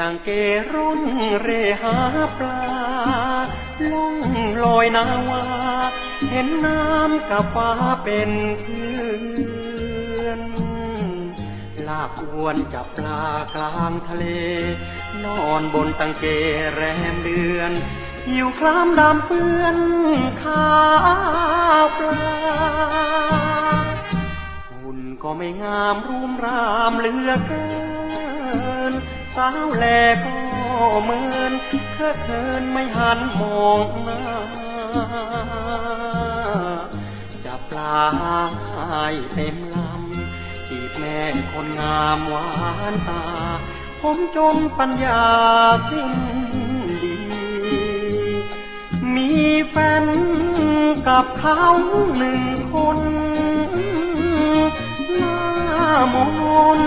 ตังเกร่นเรหาปลาล่องลอยนาวา เห็นน้ำกับฟ้าเป็นเพื่อนลากอวนจับปลากลางทะเล นอนบนตังเกแรมเดือน หิวคลามดำเปื้อนข้าปลาหุ่นก็ไม่งามรูมรามเหลือเกิน สาวแลก็เหมือนเคอะเคินไม่หันมองหน้า จับปลาเต็มลำจีบแม่คนงามหวานตา ผมจมปัญญาสิ้นดี มีแฟนกับเขาหนึ่งคนหน้ามน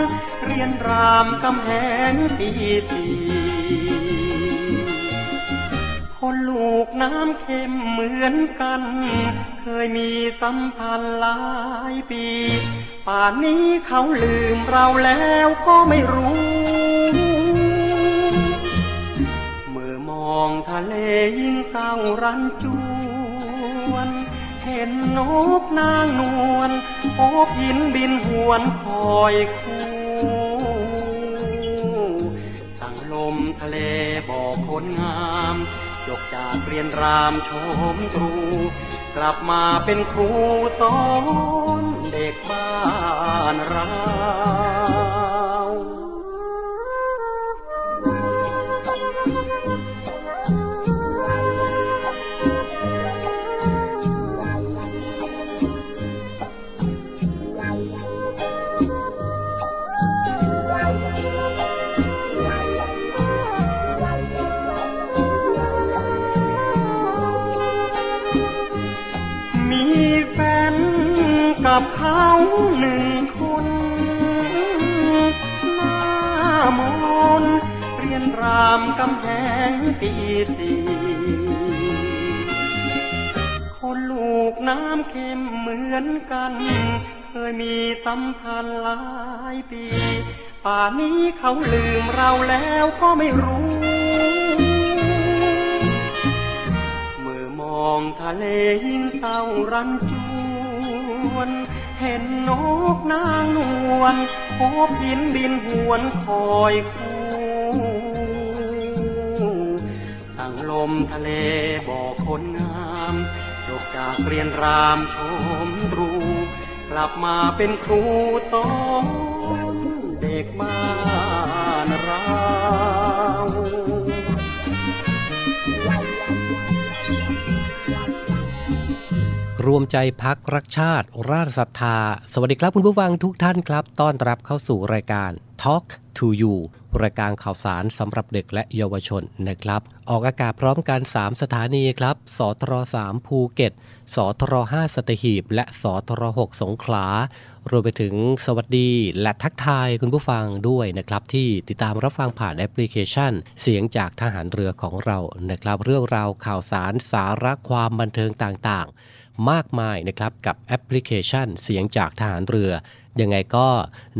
ยนรามกำแหงปีสี่คนลูกน้ำเค็มเหมือนกัน เคยมีสัมพันธ์หลายปี ป่านนี้เขาลืมเราแล้วก็ไม่รู้ เมื่อมองทะเลยิ่งเศร้ารันจวน เห็นนกนางนวลโอบหินบินหวนคอยคู่ มทะเลบอกคนงามจบจากเรียนรามชมตรู กลับมาเป็นครูสอนเด็กบ้านเรา ปีสี่คนลูกน้ำเค็มเหมือนกัน เคยมีสัมพันธ์หลายปี ป่านี้เขาลืมเราแล้วก็ไม่รู้ เมื่อมองทะเลยิ่งเศร้ารันจวนเห็นนกนางนวลโอบหินบินหวนคอยคู่ มทะเลบอกคนงามจบจากเรียนรามชมตรู กลับมาเป็นครูสอนเด็กบ้านเรารวมใจพักรักชาติ ราชศรัทธา สวัสดีครับคุณผู้ฟังทุกท่านครับ ต้อนรับเข้าสู่รายการ Talk to You รายการข่าวสารสำหรับเด็กและเยาวชนนะครับ ออกอากาศพร้อมกัน 3 สถานีครับ สทร3ภูเก็ต สทร5สัตหีบ และสทร6สงขลา รวมไปถึงสวัสดีและทักทายคุณผู้ฟังด้วยนะครับ ที่ติดตามรับฟังผ่านแอปพลิเคชัน เสียงจากทหารเรือของเรานะครับ เรื่องราวข่าวสารสาระความบันเทิงต่างๆ มากมายนะครับกับแอปพลิเคชันเสียงจากทหารเรือยังไงก็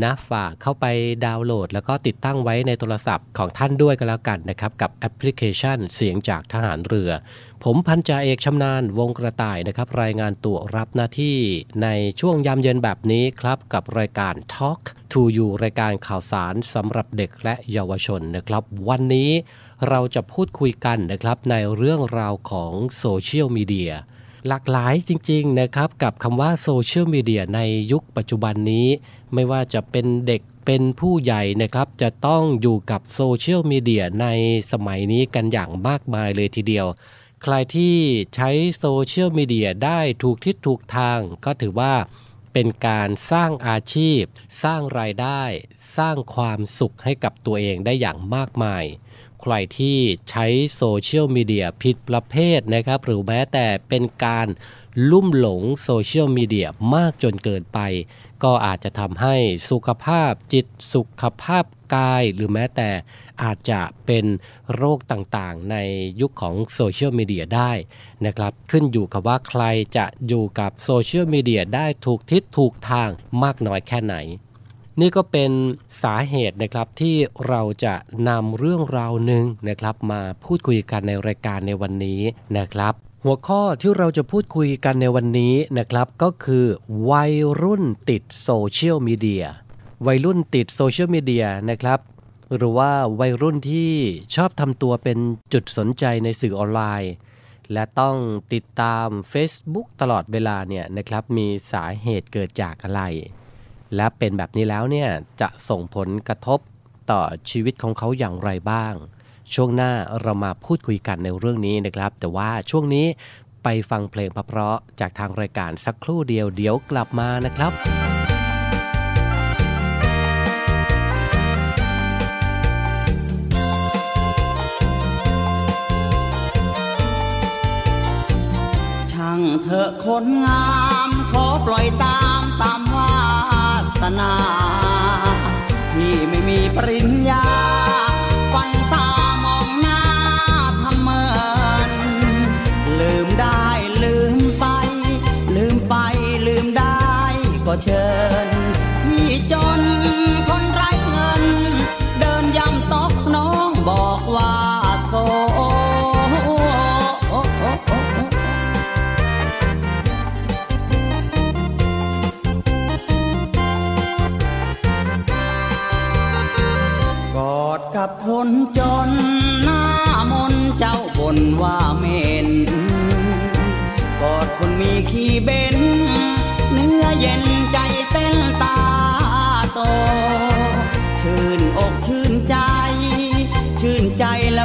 นะฝากเข้าไปดาวน์โหลด แล้วก็ติดตั้งไว้ในโทรศัพท์ของท่านด้วยก็แล้วกันนะครับกับแอปพลิเคชันเสียงจากทหารเรือ ผมพันจ่าเอกชำนาญวงกระต่ายนะครับรายงานตัวรับหน้าที่ในช่วงยามเย็นแบบนี้ครับกับรายการ Talk to You รายการข่าวสารสำหรับเด็กและเยาวชนนะครับ วันนี้เราจะพูดคุยกันนะครับในเรื่องราวของโซเชียลมีเดีย หลากหลายจริงๆนะครับกับคำว่าโซเชียลมีเดียในยุคปัจจุบันนี้ ไม่ว่าจะเป็นเด็กเป็นผู้ใหญ่นะครับ จะต้องอยู่กับโซเชียลมีเดียในสมัยนี้กันอย่างมากมายเลยทีเดียว ใครที่ใช้โซเชียลมีเดียได้ถูกทิศถูกทาง ก็ถือว่าเป็นการสร้างอาชีพ สร้างรายได้ สร้างความสุขให้กับตัวเองได้อย่างมากมาย ใครที่ใช้โซเชียลมีเดียผิดประเภทนะครับ หรือแม้แต่เป็นการลุ่มหลงโซเชียลมีเดียมากจนเกินไป ก็อาจจะทำให้สุขภาพจิตสุขภาพกายหรือแม้แต่อาจจะเป็นโรคต่างๆ ในยุคของโซเชียลมีเดียได้นะครับขึ้นอยู่กับว่าใครจะอยู่กับโซเชียลมีเดียได้ถูกทิศถูกทางมากน้อยแค่ไหน นี่ก็เป็นสาเหตุนะครับที่เราจะนำเรื่องราวหนึ่งนะครับ มาพูดคุยกันในรายการในวันนี้นะครับ หัวข้อที่เราจะพูดคุยกันในวันนี้นะครับ ก็คือวัยรุ่นติดโซเชียลมีเดียวัยรุ่นติดโซเชียลมีเดียนะครับหรือว่าวัยรุ่นที่ชอบทำตัวเป็นจุดสนใจในสื่อออนไลน์ และต้องติดตาม Facebook ตลอดเวลาเนี่ยนะครับมีสาเหตุเกิดจากอะไร และเป็นแบบนี้แล้วเนี่ยจะส่งผลกระทบต่อชีวิตของเขาอย่างไรบ้าง ช่วงหน้าเรามาพูดคุยกันในเรื่องนี้นะครับ แต่ว่าช่วงนี้ไปฟังเพลงเพราะๆจากทางรายการสักครู่เดียวเดี๋ยวกลับมานะครับช่างเถอะคนงาม ขอปล่อยตามตามว่า นาที่ไม่มีปริญญาฟันตามองหน้าทำเมินลืมได้ลืมไป ลืมไปลืมได้ก็เชิญ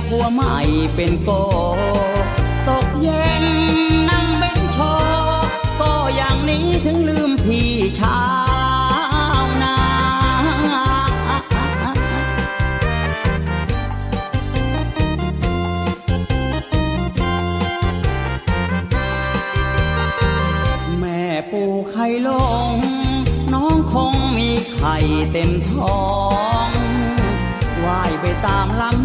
ใจและผัวใหม่เป็นโกตกเย็นนั่งเบนโชก็อย่างนี้ถึงลืมพี่ชายลง น้องคงมีไข่เต็มท้อง ว่ายไปตามลำ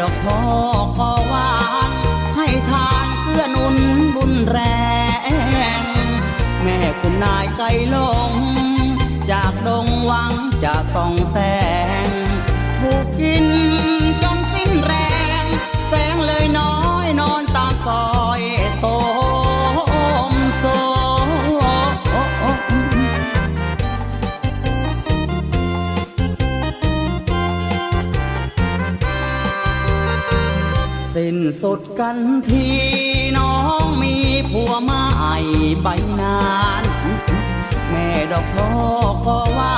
ดอกทอขอวานให้ทานเพื่อนุนบุญแรง แม่คุณนายไก่ลง จากดงวังจะส่องแสง ถูกกินจนสิ้นแรง แสงเลยน้อยนอนตามซอ สดกันทีน้องมีผัวใหม่ไปนาน แม่ดอกทอก็ว่า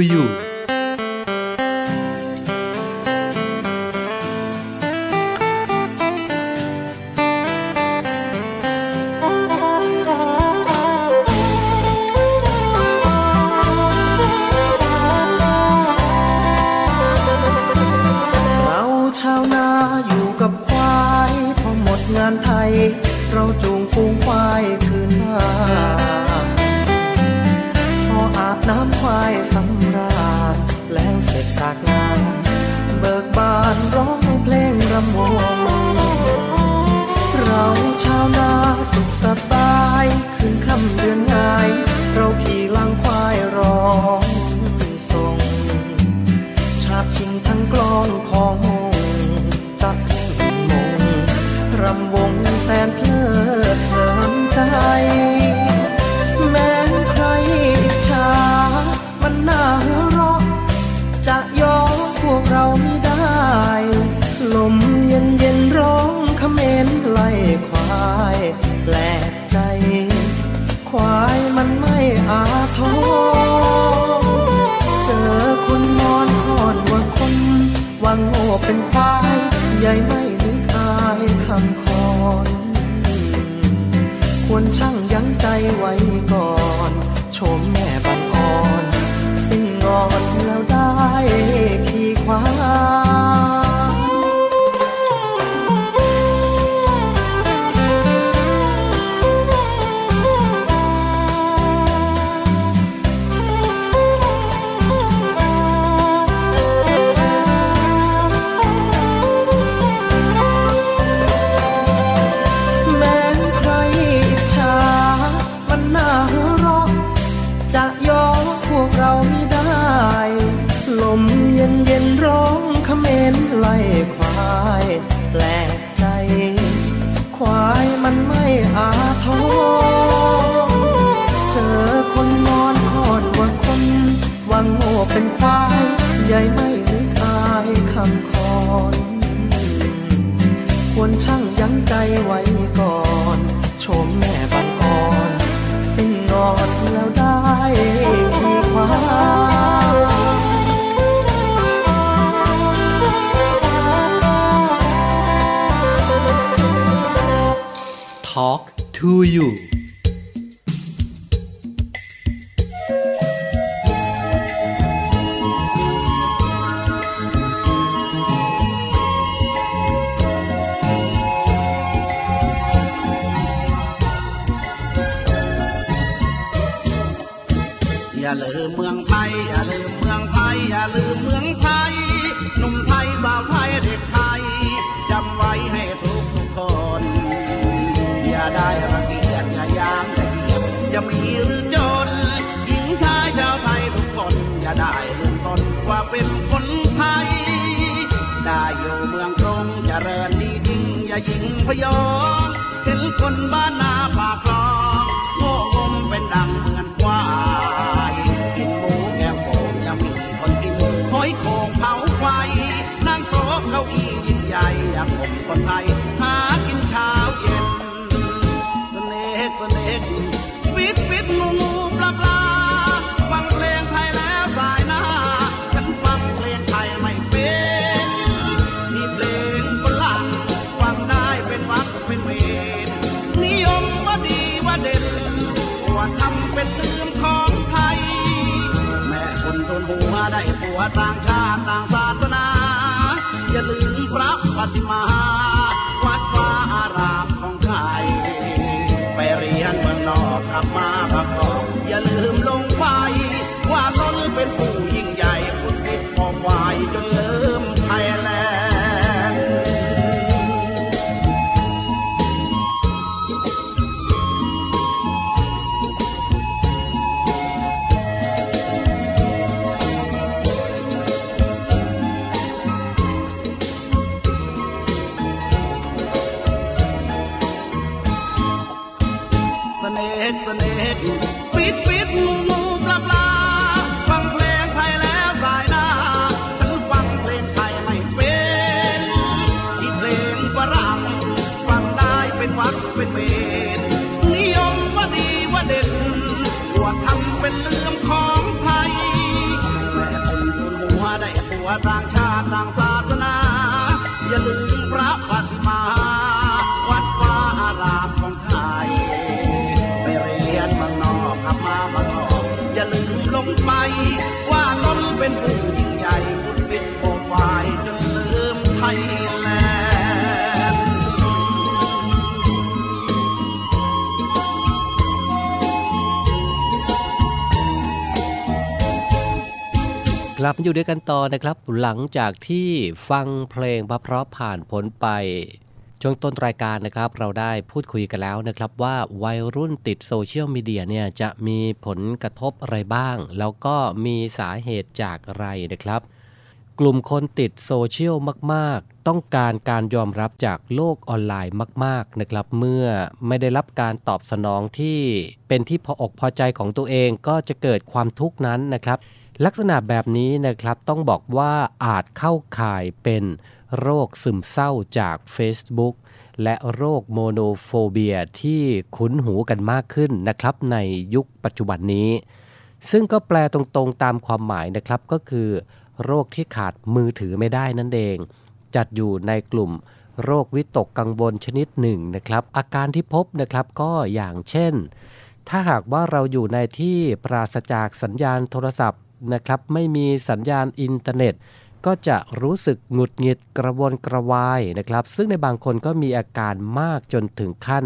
you. you? หญิงพยองเป็นคนบ้านนา ทำเป็นลืมของไทย แม่คนทนหัวได้ผัวต่างชาติต่างศาสนา อย่าลืมพระปฏิมา ลับมาอยู่ด้วยกันต่อนะครับ หลังจากที่ฟังเพลงเพราะผ่านผลไปช่วงต้นรายการนะครับ เราได้พูดคุยกันแล้วนะครับ ว่าวัยรุ่นติดโซเชียลมีเดียเนี่ยจะมีผลกระทบอะไรบ้าง แล้วก็มีสาเหตุจากอะไรนะครับ กลุ่มคนติดโซเชียลมากๆ ต้องการการยอมรับจากโลกออนไลน์มาก ๆนะครับ เมื่อไม่ได้รับการตอบสนองที่เป็นที่พออกพอใจของตัวเองก็จะเกิดความทุกข์นั้นนะครับ ลักษณะแบบนี้นะครับต้องบอกว่าอาจเข้าข่ายเป็นโรคซึมเศร้าจาก Facebook และโรคโมโนโฟเบียที่คุ้นหูกันมากขึ้นนะครับในยุคปัจจุบันนี้ ซึ่งก็แปลตรงๆตามความหมายนะครับก็คือ โรคที่ขาดมือถือไม่ได้นั่นเอง จัดอยู่ในกลุ่มโรควิตกกังวลชนิดหนึ่งนะครับ อาการที่พบนะครับก็อย่างเช่น ถ้าหากว่าเราอยู่ในที่ปราศจากสัญญาณโทรศัพท์ นะครับไม่มีสัญญาณอินเทอร์เน็ต ก็จะรู้สึกหงุดหงิดกระวนกระวายนะครับ ซึ่งในบางคนก็มีอาการมากจนถึงขั้น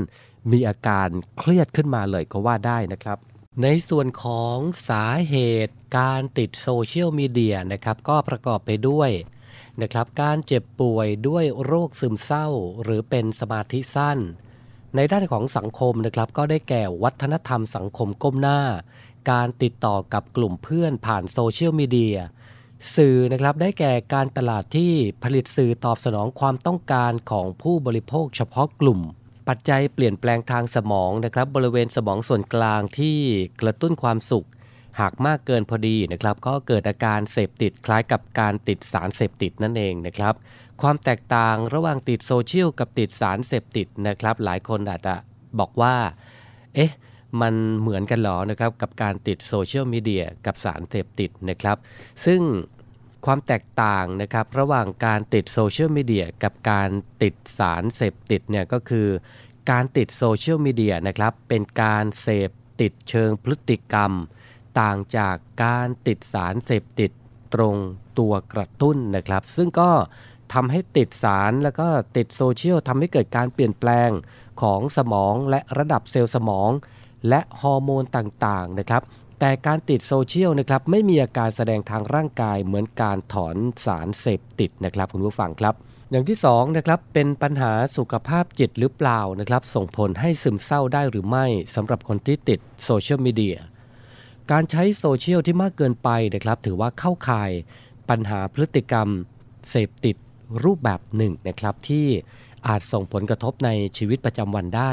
มีอาการเครียดขึ้นมาเลยก็ว่าได้นะครับ ในส่วนของสาเหตุการติดโซเชียลมีเดียนะครับก็ประกอบไปด้วยนะครับการเจ็บป่วยด้วยโรคซึมเศร้า หรือเป็นสมาธิสั้น ในด้านของสังคมนะครับก็ได้แก่วัฒนธรรมสังคมก้มหน้า การติดต่อกับกลุ่มเพื่อนผ่านโซเชียลมีเดียสื่อนะครับได้แก่การตลาดที่ผลิตสื่อตอบสนองความต้องการของผู้บริโภคเฉพาะกลุ่ม ปัจจัยเปลี่ยนแปลงทางสมองนะครับ บริเวณสมองส่วนกลางที่กระตุ้นความสุข หากมากเกินพอดีนะครับ ก็เกิดอาการเสพติดคล้ายกับการติดสารเสพติดนั่นเองนะครับ ความแตกต่างระหว่างติดโซเชียลกับติดสารเสพติดนะครับ หลายคนอาจจะบอกว่า เอ๊ะ มันเหมือนกันหรอนะครับกับการติดโซเชียลมีเดียกับสารเสพติดนะครับ ซึ่งความแตกต่างนะครับระหว่างการติดโซเชียลมีเดียกับการติดสารเสพติดเนี่ยก็คือ การติดโซเชียลมีเดียนะครับเป็นการเสพติดเชิงพฤติกรรม ต่างจากการติดสารเสพติดตรงตัวกระตุ้นนะครับ ซึ่งก็ทำให้ติดสารแล้วก็ติดโซเชียลทำให้เกิดการเปลี่ยนแปลงของสมองและระดับเซลล์สมอง และฮอร์โมนต่างๆนะครับแต่การติดโซเชียลนะครับไม่มีอาการแสดงทางร่างกายเหมือนการถอนสารเสพติดนะครับคุณผู้ฟังครับ อย่างที่2นะครับเป็นปัญหาสุขภาพจิตหรือเปล่านะครับส่งผลให้ซึมเศร้าได้หรือไม่สำหรับคนที่ติดโซเชียลมีเดียการใช้โซเชียลที่มากเกินไปนะครับถือว่าเข้าข่ายปัญหาพฤติกรรมเสพติดรูปแบบหนึ่งนะครับที่อาจส่งผลกระทบในชีวิตประจำวันได้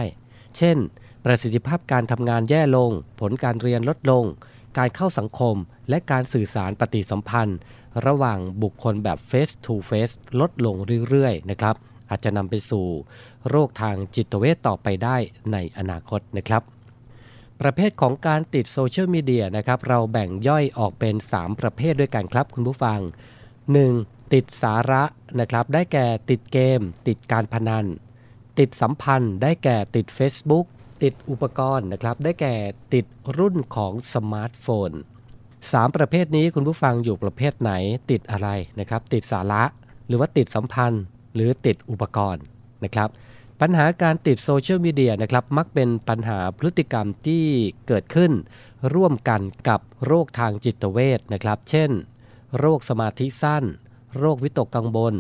เช่น ประสิทธิภาพการทำงานแย่ลง ผลการเรียนลดลง การเข้าสังคม และการสื่อสารปฏิสัมพันธ์ ระหว่างบุคคลแบบ face to face ลดลงเรื่อยๆ นะครับ อาจจะนำไปสู่โรคทางจิตเวชต่อไปได้ในอนาคตนะครับ ประเภทของการติดโซเชียลมีเดียนะครับ เราแบ่งย่อยออกเป็น 3 ประเภทด้วยกันครับคุณผู้ฟัง 1. ติดสาระนะครับ ได้แก่ติดเกม ติดการพนัน ติดสัมพันธ์ ได้แก่ติด Facebook ติดอุปกรณ์นะครับ ได้แก่ติดรุ่นของสมาร์ทโฟน 3 ประเภทนี้คุณผู้ฟังอยู่ประเภทไหนติดอะไรนะครับ ติดสาระ หรือว่าติดสัมพันธ์ หรือติดอุปกรณ์นะครับ ปัญหาการติดโซเชียลมีเดียนะครับ มักเป็นปัญหาพฤติกรรมที่เกิดขึ้น ร่วมกันกับโรคทางจิตเวชนะครับ เช่น โรคสมาธิสั้น โรควิตกกังวล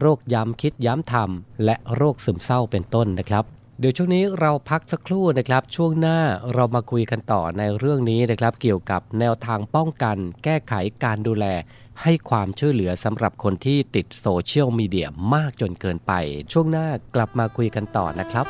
โรคย้ำคิดย้ำทำและโรคซึมเศร้าเป็นต้นนะครับ เดี๋ยวช่วงนี้เราพักสักครู่นะครับ ช่วงหน้าเรามาคุยกันต่อในเรื่องนี้นะครับ เกี่ยวกับแนวทางป้องกัน แก้ไขการดูแล ให้ความช่วยเหลือสำหรับคนที่ติดโซเชียลมีเดียมากจนเกินไป ช่วงหน้ากลับมาคุยกันต่อนะครับ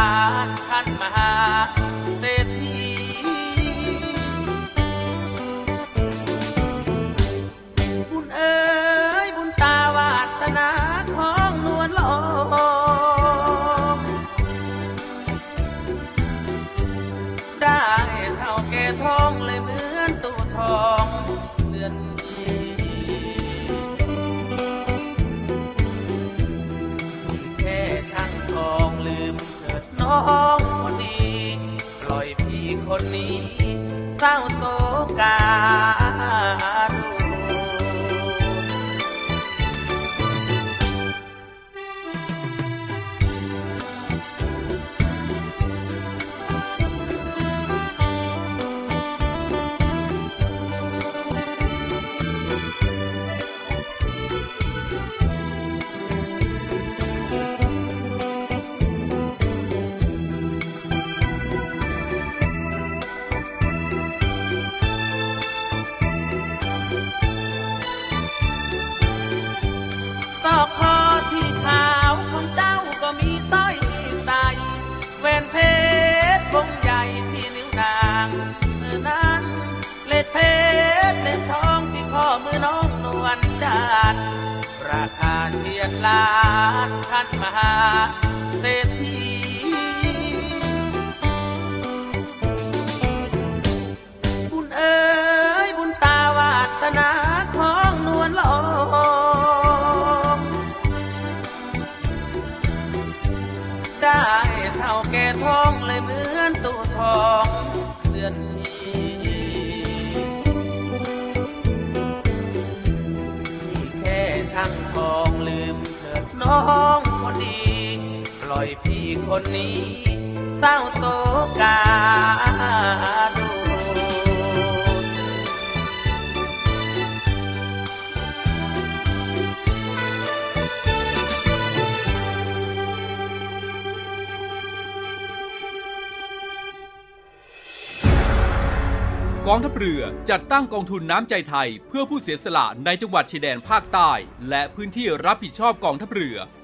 นท่านพันมหา เศรษฐีบุญเอ๋ยบุญตาวาสนาของนวลลองได้เท่าแก่ทองเลยเหมือนตู้ทองเดือนพีที่แค่ช่างทองลืมเถิดน้อง อยพี่คนนี้เศร้าโศกาดูกองทัพเรือจัดตั้งกองทุนน้ำใจไทย เพื่อผู้เสียสละในจังหวัดชายแดนภาคใต้ และพื้นที่รับผิดชอบกองทัพเรือ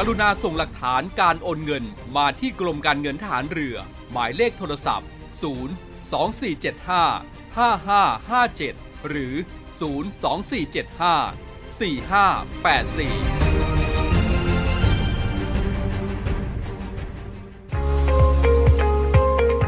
กรุณาส่งหลักฐานการโอนเงินมาที่กรมการเงินทหารเรือ หมายเลขโทรศัพท์ 0 2475 5557 หรือ 02475 4584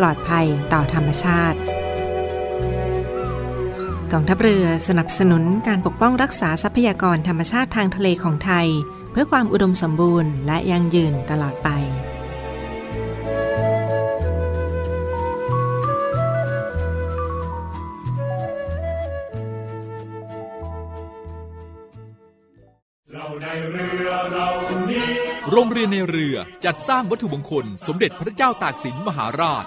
ปลอดภัยต่อธรรมชาติ กองทัพเรือสนับสนุนการปกป้องรักษาทรัพยากรธรรมชาติทางทะเลของไทย เพื่อความอุดมสมบูรณ์และยั่งยืนตลอดไปโรงเรียนในเรือจัดสร้างวัตถุมงคล สมเด็จพระเจ้าตากสินมหาราช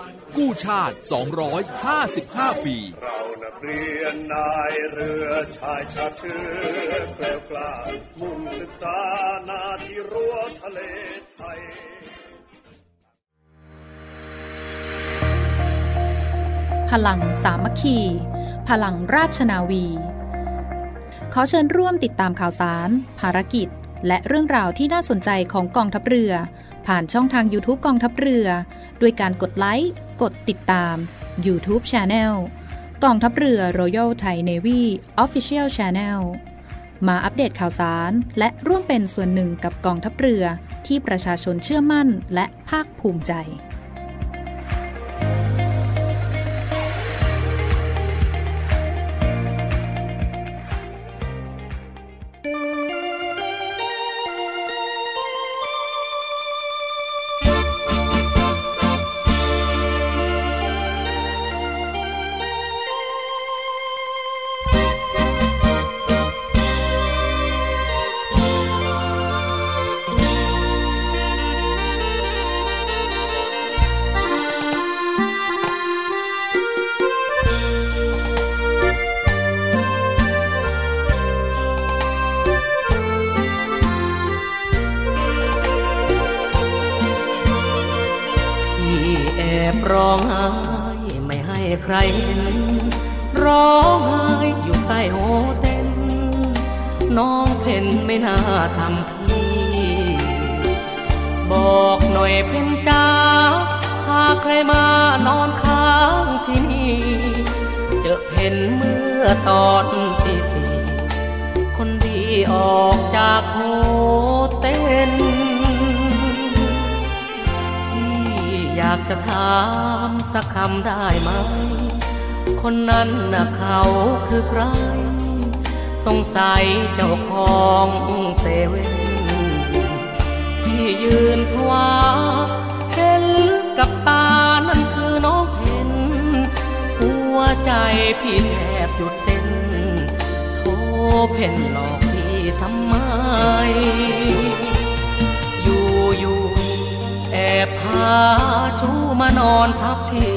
กู้ชาติ 255 ปี เรานักเรียนนายเรือชายชาติเชื้อเกลียวกล้ามุ่งศึกษานาที่รั้วทะเลไทยพลังสามัคคี พลังราชนาวี ขอเชิญร่วมติดตามข่าวสาร ภารกิจ และเรื่องราวที่น่าสนใจของกองทัพเรือ ผ่านช่องทาง YouTube กองทัพเรือ ด้วยการกดไลค์ กดติดตาม YouTube Channel กองทัพเรือ Royal Thai Navy Official Channel มาอัปเดตข่าวสาร และร่วมเป็นส่วนหนึ่งกับกองทัพเรือที่ประชาชนเชื่อมั่นและภาคภูมิใจ ร้องไห้ไม่ให้ใครเห็น ร้องไห้อยู่ใต้โหเต้น น้องเพ่นไม่น่าทำพี่ บอกหน่อยเพ่นจ้าหากใครมานอนค้างที่นี่เจอเพ่นเมื่อตอนที่สี่คนดีออกจากากจะถามสักคำได้ไหม คนนั้นน่ะเขาคือใคร สงสัยเจ้าของเซเว่นที่ยืนพวาเห็นกับตานั่นคือน้องเพนหัวใจพี่แทบหยุดเต้นโทเพนหลอกพี่ทำไมาชูมานอนทับที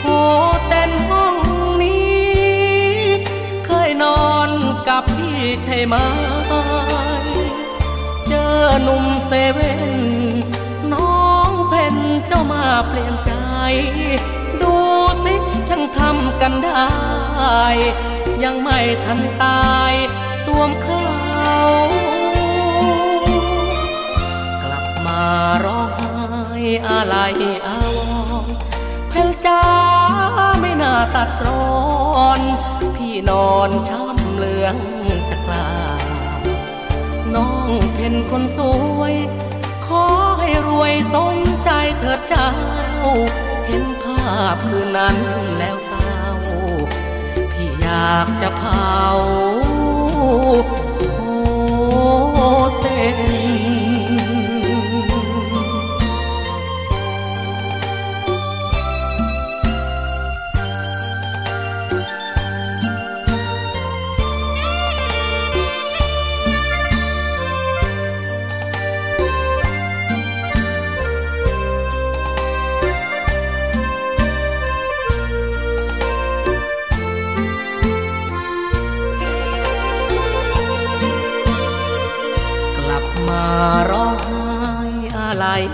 โหเต้นห้องนี้ เคยนอนกับพี่ใช่ไหม เจอหนุ่มเซเว่นน้องเพนเจ้ามาเปลี่ยนใจ ดูสิช่างทำกันได้ ยังไม่ทันตาย อะไรอาวรณ์เพนจ้าไม่น่าตัดร้อน พี่นอนช้ำเหลืองจะกลาน้องเป็นคนสวย ขอให้รวยสมใจเถิดเจ้า เห็นภาพคืนนั้นแล้วเศร้า พี่อยากจะเผา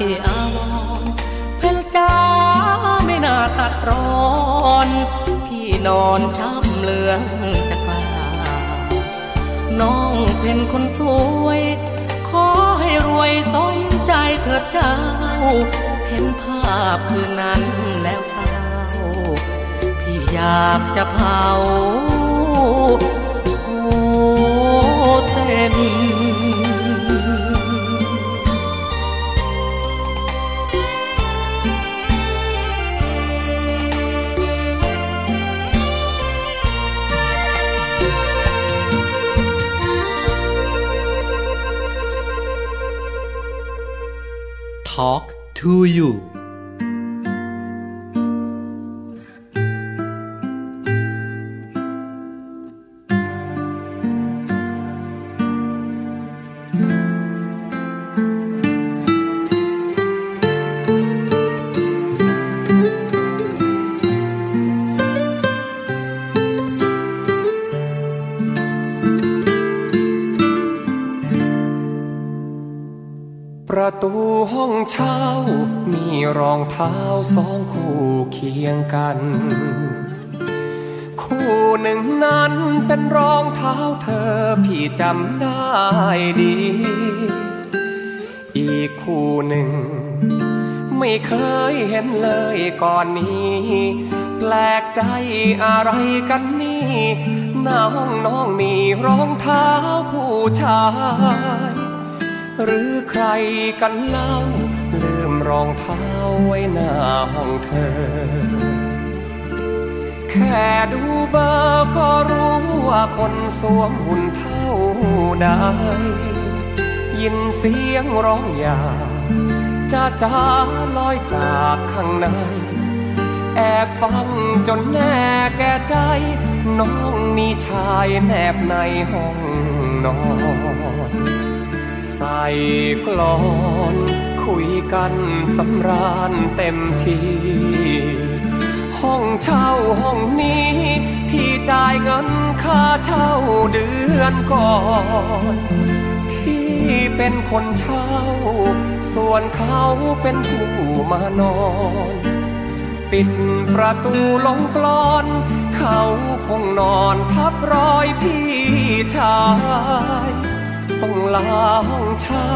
อะไอาวรณ์เพลจ้าไม่น่าตัดร้อน พี่นอนช้ำเหลืองจะกล้าน้องเป็นคนสวย ขอให้รวยสมใจเถิดเจ้า เห็นภาพคืนนั้นแล้วเศร้า พี่อยากจะเผา to you ประตูห้องเช่า มีรองเท้าสองคู่เคียงกัน คู่หนึ่งนั้นเป็นรองเท้าเธอพี่จำได้ดี อีกคู่หนึ่ง ไม่เคยเห็นเลยก่อนนี้ แปลกใจอะไรกันนี่ หน้าห้องน้องมีรองเท้าผู้ชาย หรือใครกันเล่า ลืมรองเท้าไว้หน้าห้องเธอ แค่ดูเบอร์ก็รู้ว่าคนสวมหุ่นเท่าใดยินเสียงร้องอยาจ้าจ้าลอยจากข้างใน แอบฟังจนแน่แก่ใจ น้องมีชายแนบในห้องนอน ใส่กลอนคุยกันสำราญเต็มทีห้องเช่าห้องนี้ พี่จ่ายเงินค่าเช่าเดือนก่อน พี่เป็นคนเช่า ส่วนเขาเป็นผู้มานอน ปิดประตูลงกลอน เขาคงนอนทับรอยพี่ชาย ต้องลาห้องเช่า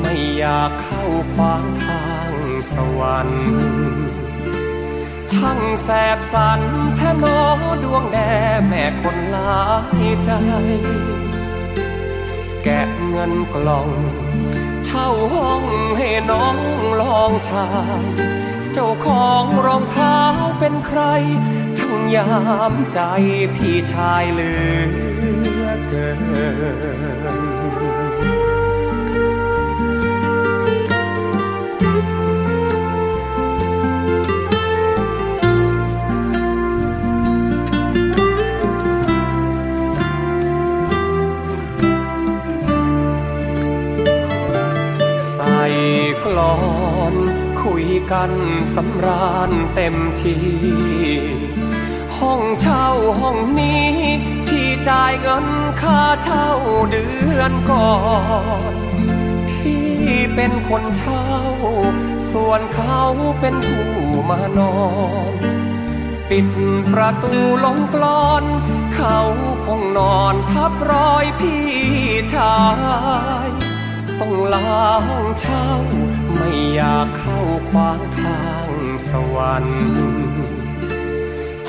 ไม่อยากเข้าขวางทางสวรรค์ช่างแสบสันแท้นอดวงแดแม่คนหลายใจ แกะเงินกล่อง เช่าห้องให้น้องลองชายเจ้าของรองเท้าเป็นใครช่างยามใจพี่ชายเหลือ เกินใส่กลอนคุยกันสำราญเต็มที ห้องเช่าห้องนี้ จ่ายเงินค่าเช่าเดือนก่อน พี่เป็นคนเช่า ส่วนเขาเป็นผู้มานอน ปิดประตูลงกลอน เขาคงนอนทับรอยพี่ชาย ต้องลาห้องเช่า ไม่อยากเข้าขวางทางสวรรค์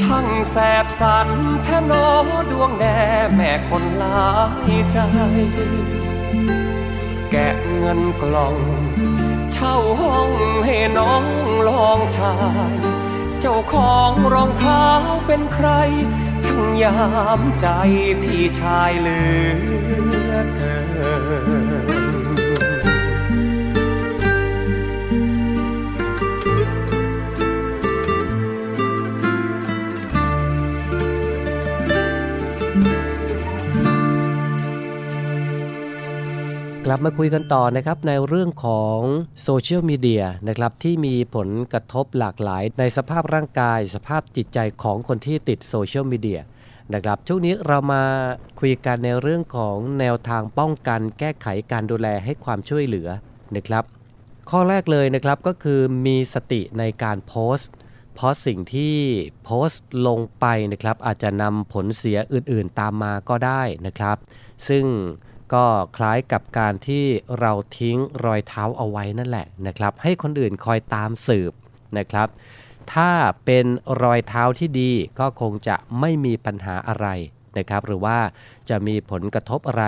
ช่างแสบสัน แท้นอดวงแด่แม่คนหลายใจ แกะเงินกล่อง เช่าห้องให้น้องลองชาย เจ้าของรองเท้าเป็นใครช่างยามใจพี่ชายเหลือเกิน ลับมาคุยกันต่อนะครับในเรื่องของโซเชียลมีเดียนะครับที่มีผลกระทบหลากหลายในสภาพร่างกาย สภาพจิตใจของคนที่ติดโซเชียลมีเดียนะครับช่วงนี้เรามาคุยกันในเรื่องของแนวทางป้องกันแก้ไขการดูแลให้ความช่วยเหลือนะครับข้อแรกเลยนะครับก็คือมีสติในการโพสต์ เพราะสิ่งที่โพสต์ลงไปนะครับอาจจะนำผลเสียอื่นๆตามมาก็ได้นะครับ ซึ่ง ก็คล้ายกับการที่เราทิ้งรอยเท้าเอาไว้นั่นแหละนะครับ ให้คนอื่นคอยตามสืบนะครับ ถ้าเป็นรอยเท้าที่ดีก็คงจะไม่มีปัญหาอะไรนะครับ หรือว่าจะมีผลกระทบอะไร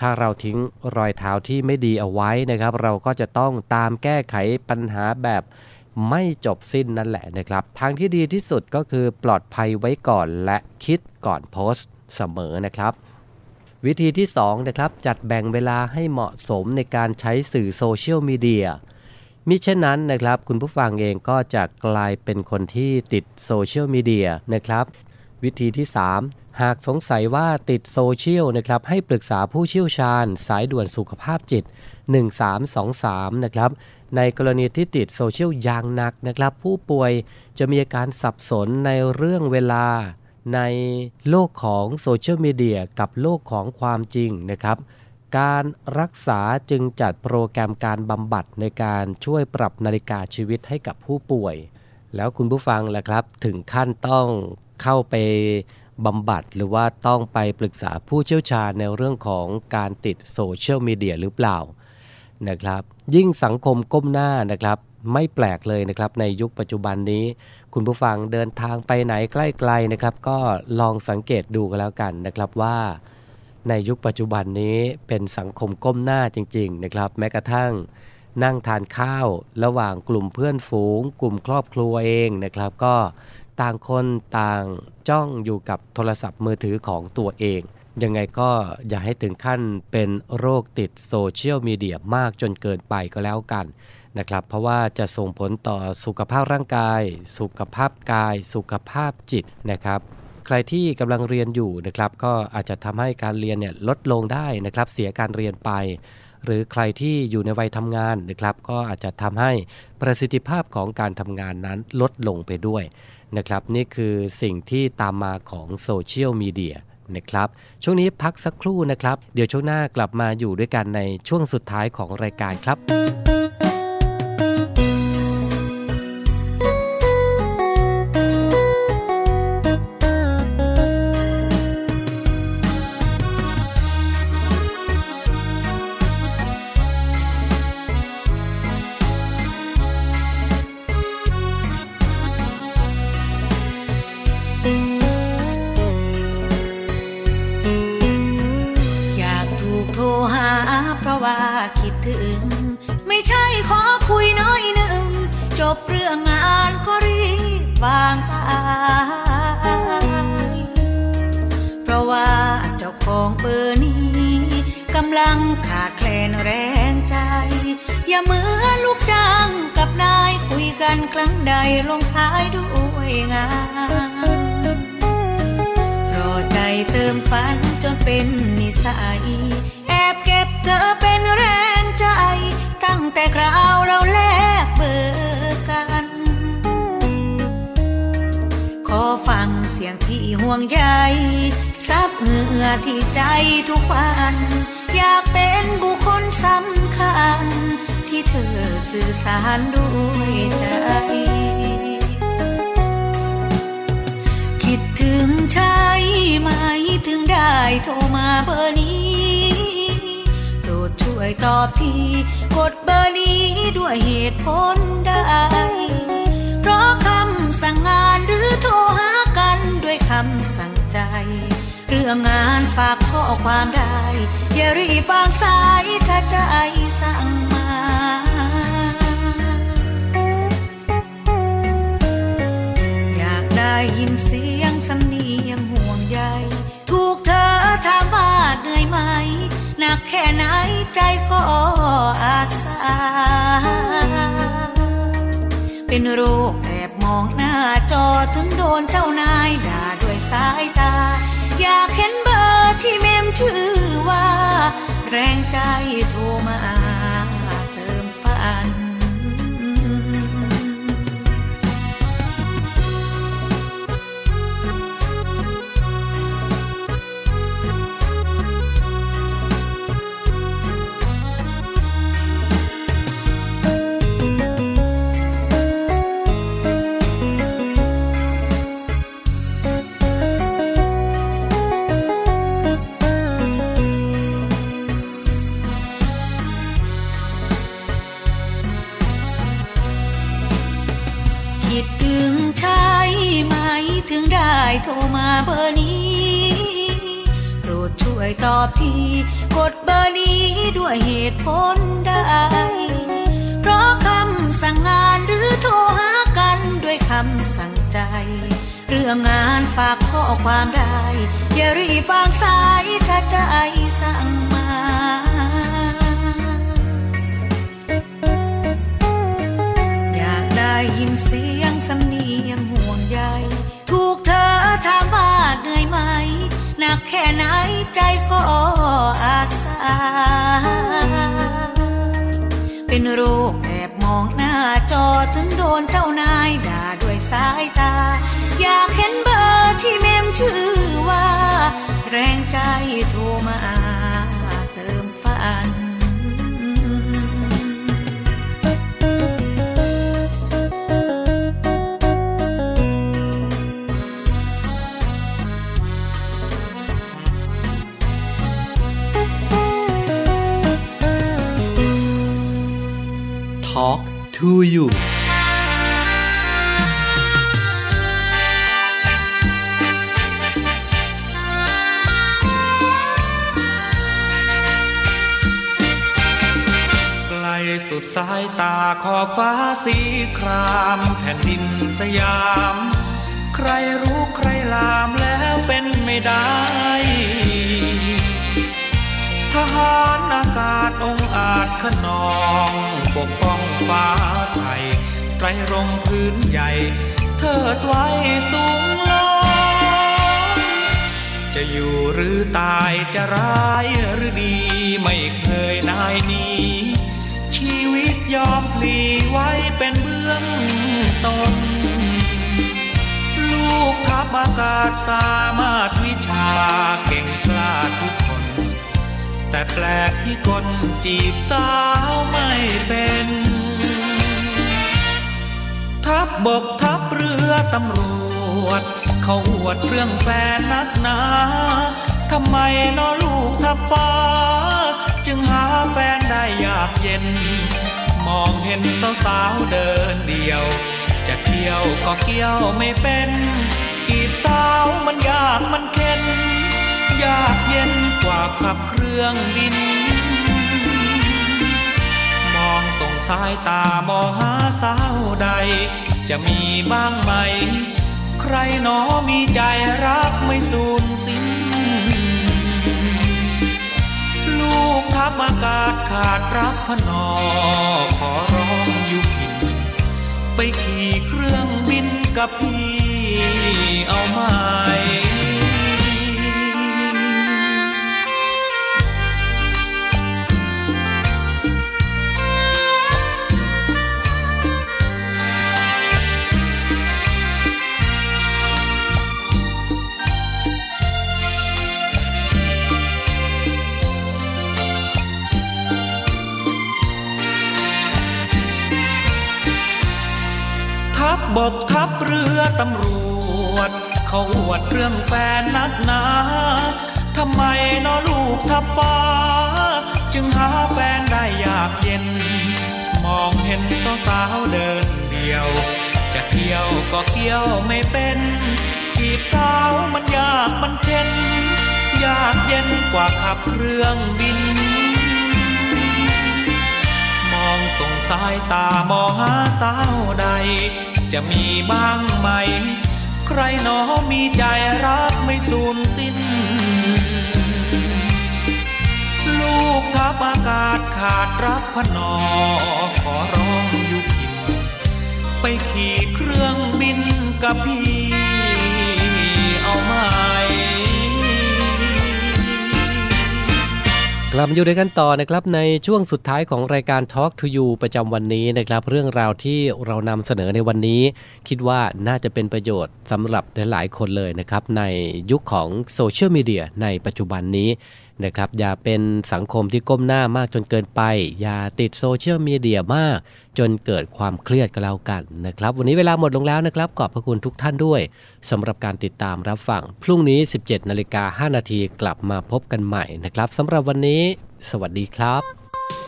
ถ้าเราทิ้งรอยเท้าที่ไม่ดีเอาไว้นะครับ เราก็จะต้องตามแก้ไขปัญหาแบบไม่จบสิ้นนั่นแหละนะครับ ทางที่ดีที่สุดก็คือปลอดภัยไว้ก่อนและคิดก่อนโพสต์เสมอนะครับ วิธีที่2นะครับจัดแบ่งเวลาให้เหมาะสมในการใช้สื่อโซเชียลมีเดียมิเช่นนั้นนะครับคุณผู้ฟังเองก็จะกลายเป็นคนที่ติดโซเชียลมีเดียนะครับ วิธีที่ 3 หากสงสัยว่าติดโซเชียลนะครับให้ปรึกษาผู้เชี่ยวชาญ สายด่วนสุขภาพจิต 1323 นะครับในกรณีที่ติดโซเชียลอย่างหนักนะครับ ผู้ป่วยจะมีอาการสับสนในเรื่องเวลา ในโลกของโซเชียลมีเดียกับโลกของความจริงนะครับ การรักษาจึงจัดโปรแกรมการบำบัดในการช่วยปรับนาฬิกาชีวิตให้กับผู้ป่วย แล้วคุณผู้ฟังล่ะครับ ถึงขั้นต้องเข้าไปบำบัดหรือว่าต้องไปปรึกษาผู้เชี่ยวชาญในเรื่องของการติดโซเชียลมีเดียหรือเปล่านะครับ ยิ่งสังคมก้มหน้านะครับ ไม่แปลกเลยนะครับในยุคปัจจุบันนี้ คุณผู้ฟังเดินทางไปไหนใกล้ๆนะครับ ก็ลองสังเกตดูกันแล้วกันนะครับว่า ในยุคปัจจุบันนี้เป็นสังคมก้มหน้าจริง ๆ นะครับ แม้กระทั่งนั่งทานข้าวระหว่างกลุ่มเพื่อนฝูง กลุ่มครอบครัวเองนะครับ ก็ต่างคนต่างจ้องอยู่กับโทรศัพท์มือถือของตัวเอง ยังไงก็อย่าให้ถึงขั้นเป็นโรคติดโซเชียลมีเดียมากจนเกินไปก็แล้วกัน นะครับ เพราะว่าจะส่งผลต่อสุขภาพร่างกาย สุขภาพกาย สุขภาพจิตนะครับใครที่กำลังเรียนอยู่นะครับก็อาจจะทำให้การเรียนเนี่ยลดลงได้นะครับเสียการเรียนไป หรือใครที่อยู่ในวัยทำงานนะครับ ก็อาจจะทำให้ประสิทธิภาพของการทำงานนั้นลดลงไปด้วยนะครับ นี่คือสิ่งที่ตามมาของโซเชียลมีเดียนะครับช่วงนี้พักสักครู่นะครับ เดี๋ยวช่วงหน้ากลับมาอยู่ด้วยกันในช่วงสุดท้ายของรายการครับ ลงท้ายด้วยงานรอใจเติมฝันจนเป็นนิสัย แอบเก็บเธอเป็นแรงใจ ตั้งแต่คราวเราแลกเบอร์กัน ขอฟังเสียงที่ห่วงใยซับเหงื่อที่ใจทุกวัน อยากเป็นบุคคลสำคัญ ที่เธอสื่อสารด้วยใจ คิดถึงใช่ไหมถึงได้โทรมาเบอร์นี้โปรดช่วยตอบทีกดเบอร์นี้ด้วยเหตุผลใดเพราะคำสั่งงานหรือโทรหากันด้วยคำสั่งใจเรื่องงานฝากข้อความได้ อย่ารีบวางสายถ้าใจสั่งมา ได้ยินเสียงสำเนียงห่วงใยถูกเธอถามว่าเหนื่อยไหมหนักแค่ไหนใจก็อาสา เป็นโรคแอบมองหน้าจอถึงโดนเจ้านายด่าด้วยสายตา อยากเห็นเบอร์ที่เมมชื่อว่า แรงใจโทรมา เบอร์นี้ โปรดช่วยตอบที กดเบอร์นี้ด้วยเหตุผลใด เพราะคำสั่งงานหรือโทรหากันด้วยคำสั่งใจ เรื่องงานฝากข้อความได้ อย่ารีบวางสายถ้าใจสั่งมาอยากได้ยินเสียงสำเนียงห่วงใย กเธอถามว่าเหนื่อยไหมหนักแค่ไหนใจก็อาสา เป็นโรคแอบมองหน้าจอถึงโดนเจ้านายด่าด้วยสายตา อยากเห็นเบอร์ที่เมมชื่อว่า แรงใจโทรมา Talk to you ไกลสุดสายตาขอฟ้าสีครามแผ่นดินสยาม ใครรู้ใครลามแล้วเป็นไม่ได้ ทหารอากาศองอาจขนองปกป้องฟ้าไทยไตรรงพื้นใหญ่ เทิดไว้สูงลอยจะอยู่หรือตายจะร้ายหรือดีไม่เคยนายหนี้ ชีวิตยอมพลีไว้เป็นเบื้องต้นลูกทัพอากาศสามารถวิชา แต่แปลกที่คนจีบสาวไม่เป็น ทับบกทัพเรือตำรวจ เขาอวดเรื่องแฟนนักหนาทำไมนอลูกทัพฟ้า จึงหาแฟนได้ยากเย็น มองเห็นสาวๆเดินเดียว จะเที่ยวก็เกี่ยวไม่เป็น จีบสาวมันยากมันเข็น ยากเย็น กว่าขับเครื่องบิน มองสงสายตามองหาสาวใด จะมีบ้างไหม ใครหนอมีใจรักไม่สูญสิ้น ลูกทับอากาศขาดรักพนอ ขอร้องยุพิน ไปขี่เครื่องบินกับพี่เอาไหม ทัพบบกทัพเรือตำรวจ เขาอวดเรื่องแฟนนักหนาทำไมนอลูกทับฟ้า จึงหาแฟนได้ยากเย็น มองเห็นสาวสาวเดินเดียว จะเที่ยวก็เที่ยวไม่เป็น จีบสาวมันยากมันเข็นยากเย็นกว่าขับเครื่องบิน สายตามองหาสาวใด จะมีบ้างไหม ใครหนอมีใจรักไม่สูญสิ้น ลูกทับอากาศขาดรักพนอ ขอร้องยุพิน ไปขี่เครื่องบินกับพี่เอามก ลับมาอยู่ด้วยกันต่อนะครับในช่วงสุดท้ายของรายการ Talk to You ประจำวันนี้นะครับ เรื่องราวที่เรานำเสนอในวันนี้ คิดว่าน่าจะเป็นประโยชน์สำหรับหลายๆคนเลยนะครับ ในยุคของโซเชียลมีเดียในปัจจุบันนี้ นะครับ อย่าเป็นสังคมที่ก้มหน้ามากจนเกินไป อย่าติดโซเชียลมีเดียมาก จนเกิดความเครียดก็แล้วกันนะครับ วันนี้เวลาหมดลงแล้วนะครับ ขอบพระคุณทุกท่านด้วยสำหรับการติดตามรับฟัง พรุ่งนี้ 17นาฬิกา5นาทีกลับมาพบกันใหม่นะครับสำหรับวันนี้ สวัสดีครับ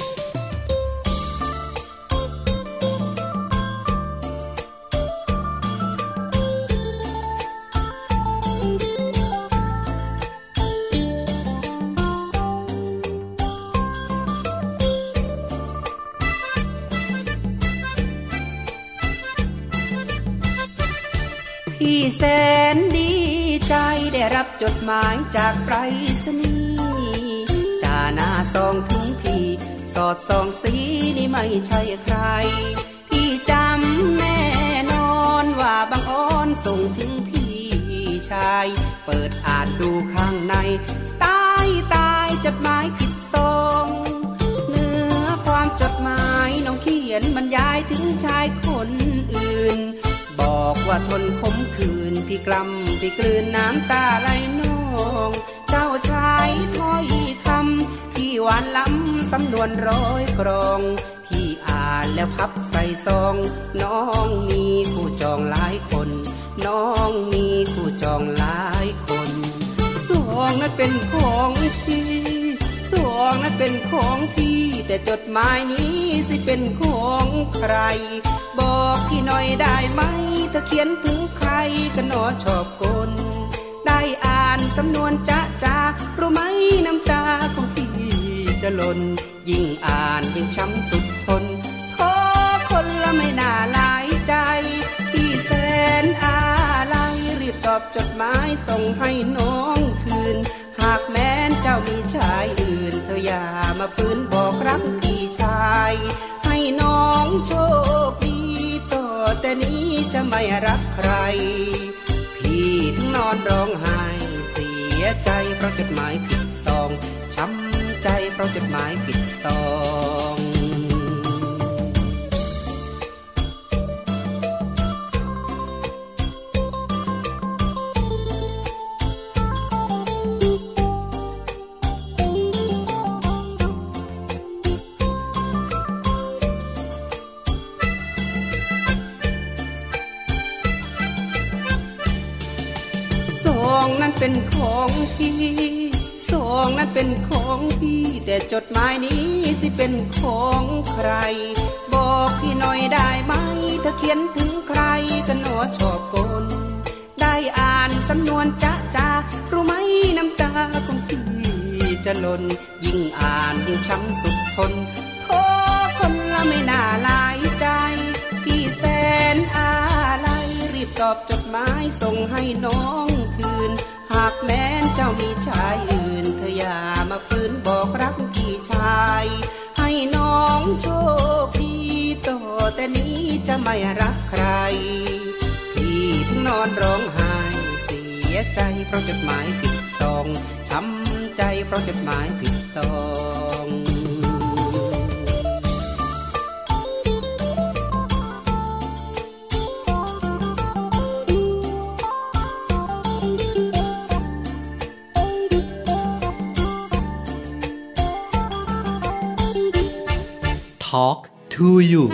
พี่แสนดีใจได้รับจดหมายจากไปรษณีย์จาหน้าซองถึงทีสอดส่องสีนี่ไม่ใช่ใคร พี่จำแน่นอนว่าบางอ้อนส่งถึงพี่ชาย เปิดอ่านดูข้างใน ตายตายจดหมายผิดซองเนื้อความจดหมายน้องเขียนบรรยายถึง ว่าทนขมคืนพี่กลำพี่กลืนน้ำตาไหลนองเจ้าชายถ้อยคำพี่หวานล้ำสำนวนร้อยกรองพี่อ่านแล้วพับใส่ซอง น้องมีคู่จองหลายคน น้องมีคู่จองหลายคนสองนั้นเป็นของพี่ส องนั้นเป็นของพี่ แต่จดหมายนี้สิเป็นของใคร บอกพี่หน่อยได้ไหมถ้าเขียนถึงใครก็หนอชอบคน ได้อ่านสำนวนจะจารู้ไหมน้ำตาของพี่จะหล่นยิ่งอ่านยิ่งช้ำสุดทนขอคนละไม่น่าหลายใจพี่แสนอะไรรีบตอบจดหมายส่งให้น้องคืน หากแม้นเจ้ามีชายอื่นเธออย่ามาฟื้นบอกรักพี่ชาย ให้น้องโชคดีต่อแต่นี้จะไม่รักใคร พี่ถึงนอนร้องไห้เสียใจเพราะจดหมายผิดซองช้ำใจเพราะจดหมายผิดซอง เป็นของพี่สองนั้นเป็นของพี่ แต่จดหมายนี้สิเป็นของใคร บอกพี่หน่อยได้ไหม ถ้าเขียนถึงใครก็หนอชอบคนได้อ่านสำนวนจะจารู้ไหมน้ำตาของพี่จะหล่นยิ่งอ่านยิ่งช้ำสุดทนโทษคนละไม่น่าลายใจ พี่แสนอะไรรีบตอบจดหมายส่งให้น้องคืนากแม้นเจ้ามีชายอื่นเธออย่ามาฟื้นบอกรักพี่ชาย ให้น้องโชคดีต่อแต่นี้จะไม่รักใคร พี่ถึงนอนร้องไห้เสียใจเพราะจดหมายผิดซองช้ำใจเพราะจดหมายผิดซอง Talk to you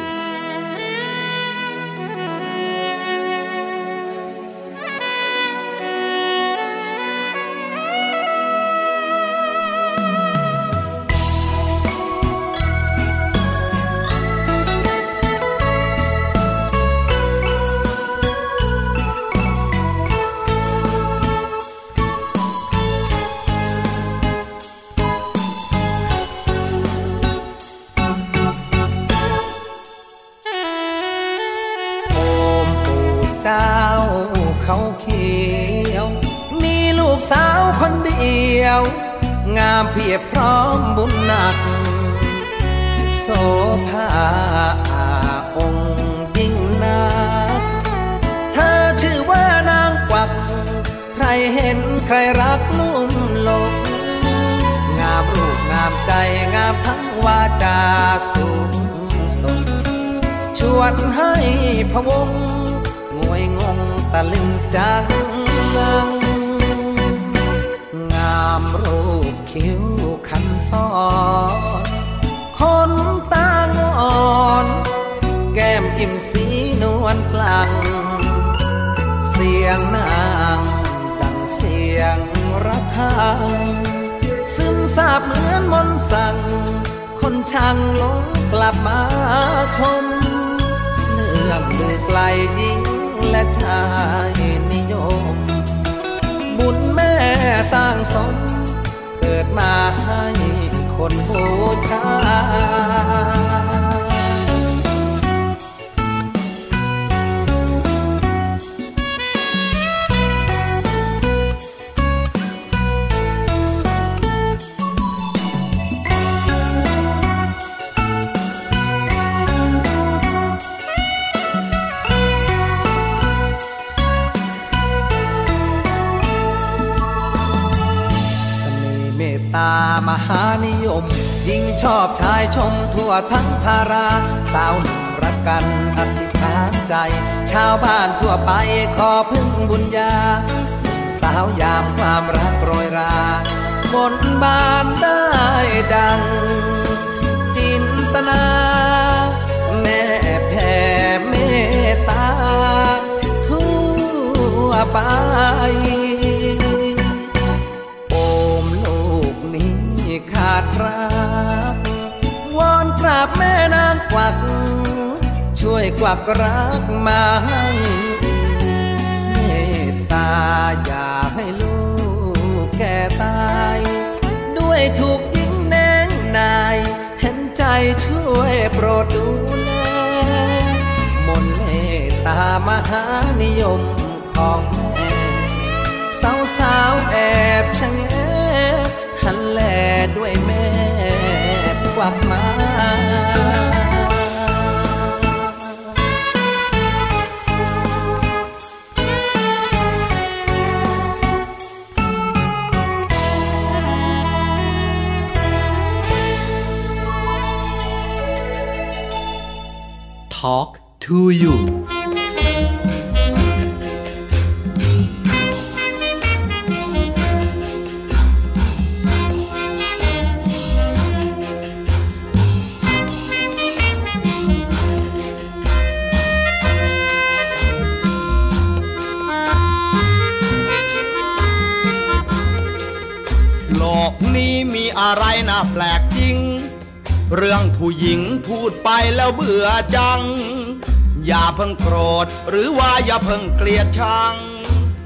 ามเพียบพร้อมบุญหนัก โสภาองค์ยิ่งนัก เธอชื่อว่านางกวัก ใครเห็นใครรักลุ่มหลงงามรูปงามใจงามทั้งวาจาสูงส่งชวนให้พะวงงวยงงตะลึงจังงังงามรูป คิ้วคันซ้อนคนตางอนแก้มอิ่มสีนวลกลางเสียงนางดังเสียงระฆัง ซึมซาบเหมือนมนต์สั่ง คนช่างหลงกลับมาชม เนื่องมือไกลหญิงและชายนิยม บุญแม่สร้างสม ดมาให้คนบูชาามหานิยม ยิ่งชอบชายชมทั่วทั้งภารา สาวหนุ่มรักกันอธิษฐานใจ ชาวบ้านทั่วไปขอพึ่งบุญญา สาวยามความรักโรยรา บนบานได้ดัง จินตนา แม่แผ่เมตตา ทั่วไป รัก วอนกราบแม่นางกวัก ช่วยกวักรักมาให้เมตตาอย่าให้ลูกแก่ตาย ด้วยถูกยิงแนงนาย เห็นใจช่วยโปรดดูแลมนต์เมตตามหานิยมของแม่สาวสาวแอบชะแง หันแลด้วยแม่กวักมา Talk to you แปลกจริง เรื่องผู้หญิงพูดไปแล้วเบื่อจัง อย่าเพิ่งโกรธหรือว่าอย่าเพิ่งเกลียดชัง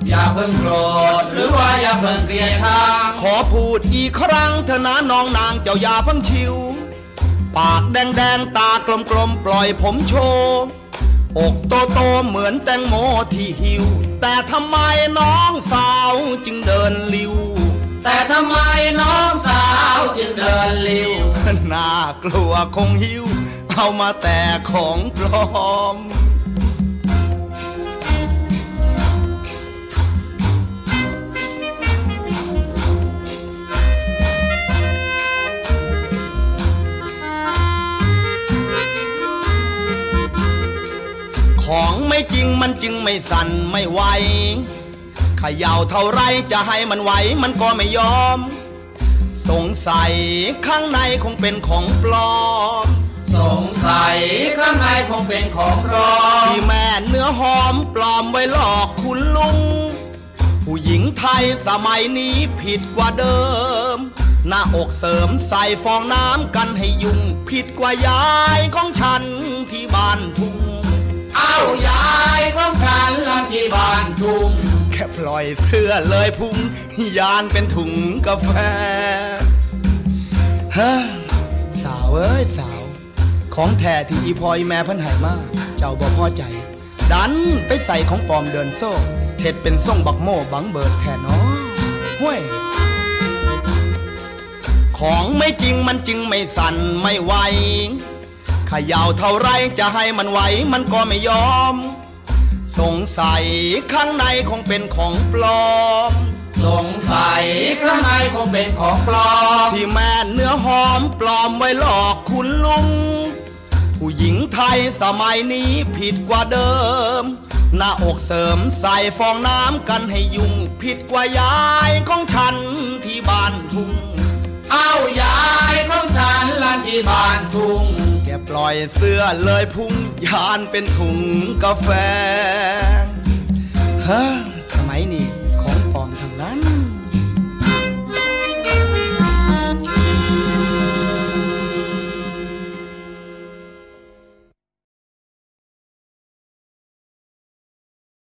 อย่าเพิ่งโกรธหรือว่าอย่าเพิ่งเกลียดชัง ขอพูดอีกครั้งเถอะนะน้องนางเจ้าอย่าเพิ่งชิว ปากแดงๆตากลมๆปล่อยผมโชว์อกโตโตๆเหมือนแตงโมที่หิว แต่ทำไมน้องสาวจึงเดินลิว แต่ทำไมน้องสาวจึงเดินลิวน่ากลัวคงหิว เอามาแต่ของปลอม ของไม่จริงมันจึงไม่สั่นไม่ไหว ขย่าเท่าไรจะให้มันไหวมันก็ไม่ยอม สงสัยข้างในคงเป็นของปลอม สงสัยข้างในคงเป็นของปลอมที่แม่เนื้อหอมปลอมไว้หลอกคุณลุง ผู้หญิงไทยสมัยนี้ผิดกว่าเดิม หน้าอกเสริมใส่ฟองน้ำกันให้ยุ่ง ผิดกว่ายายของฉันที่บ้านทุ่ง เอายายของฉันละที่บ้านทุ่งแค่ปล่อยเสื้อเลยพุงยานเป็นถุงกาแฟฮะสาวเอ้ยสาว ของแท้ที่อีพอยแม่พันหายมาเจ้าบ่พอใจ ดันไปใส่ของปลอมเดินโซ่เห็ดเป็นส่งบักโม่บังเบิดแท่น้อห้วยของไม่จริงมันจึงไม่สั่นไม่ไหวขย่าเท่าไรจะให้มันไหวมันก็ไม่ยอม สงสัยข้างในคงเป็นของปลอม สงสัยข้างในคงเป็นของปลอม ที่แม่เนื้อหอมปลอมไว้หลอกคุณลุง ผู้หญิงไทยสมัยนี้ผิดกว่าเดิม หน้าอกเสริมใส่ฟองน้ำกันให้ยุ่ง ผิดกว่ายายของฉันที่บ้านทุ่ง เอายายของฉันละที่บ้านทุ่งแก ปล่อยเสื้อเลยพุ่งยานเป็นถุงกาแฟฮะสมัยนี้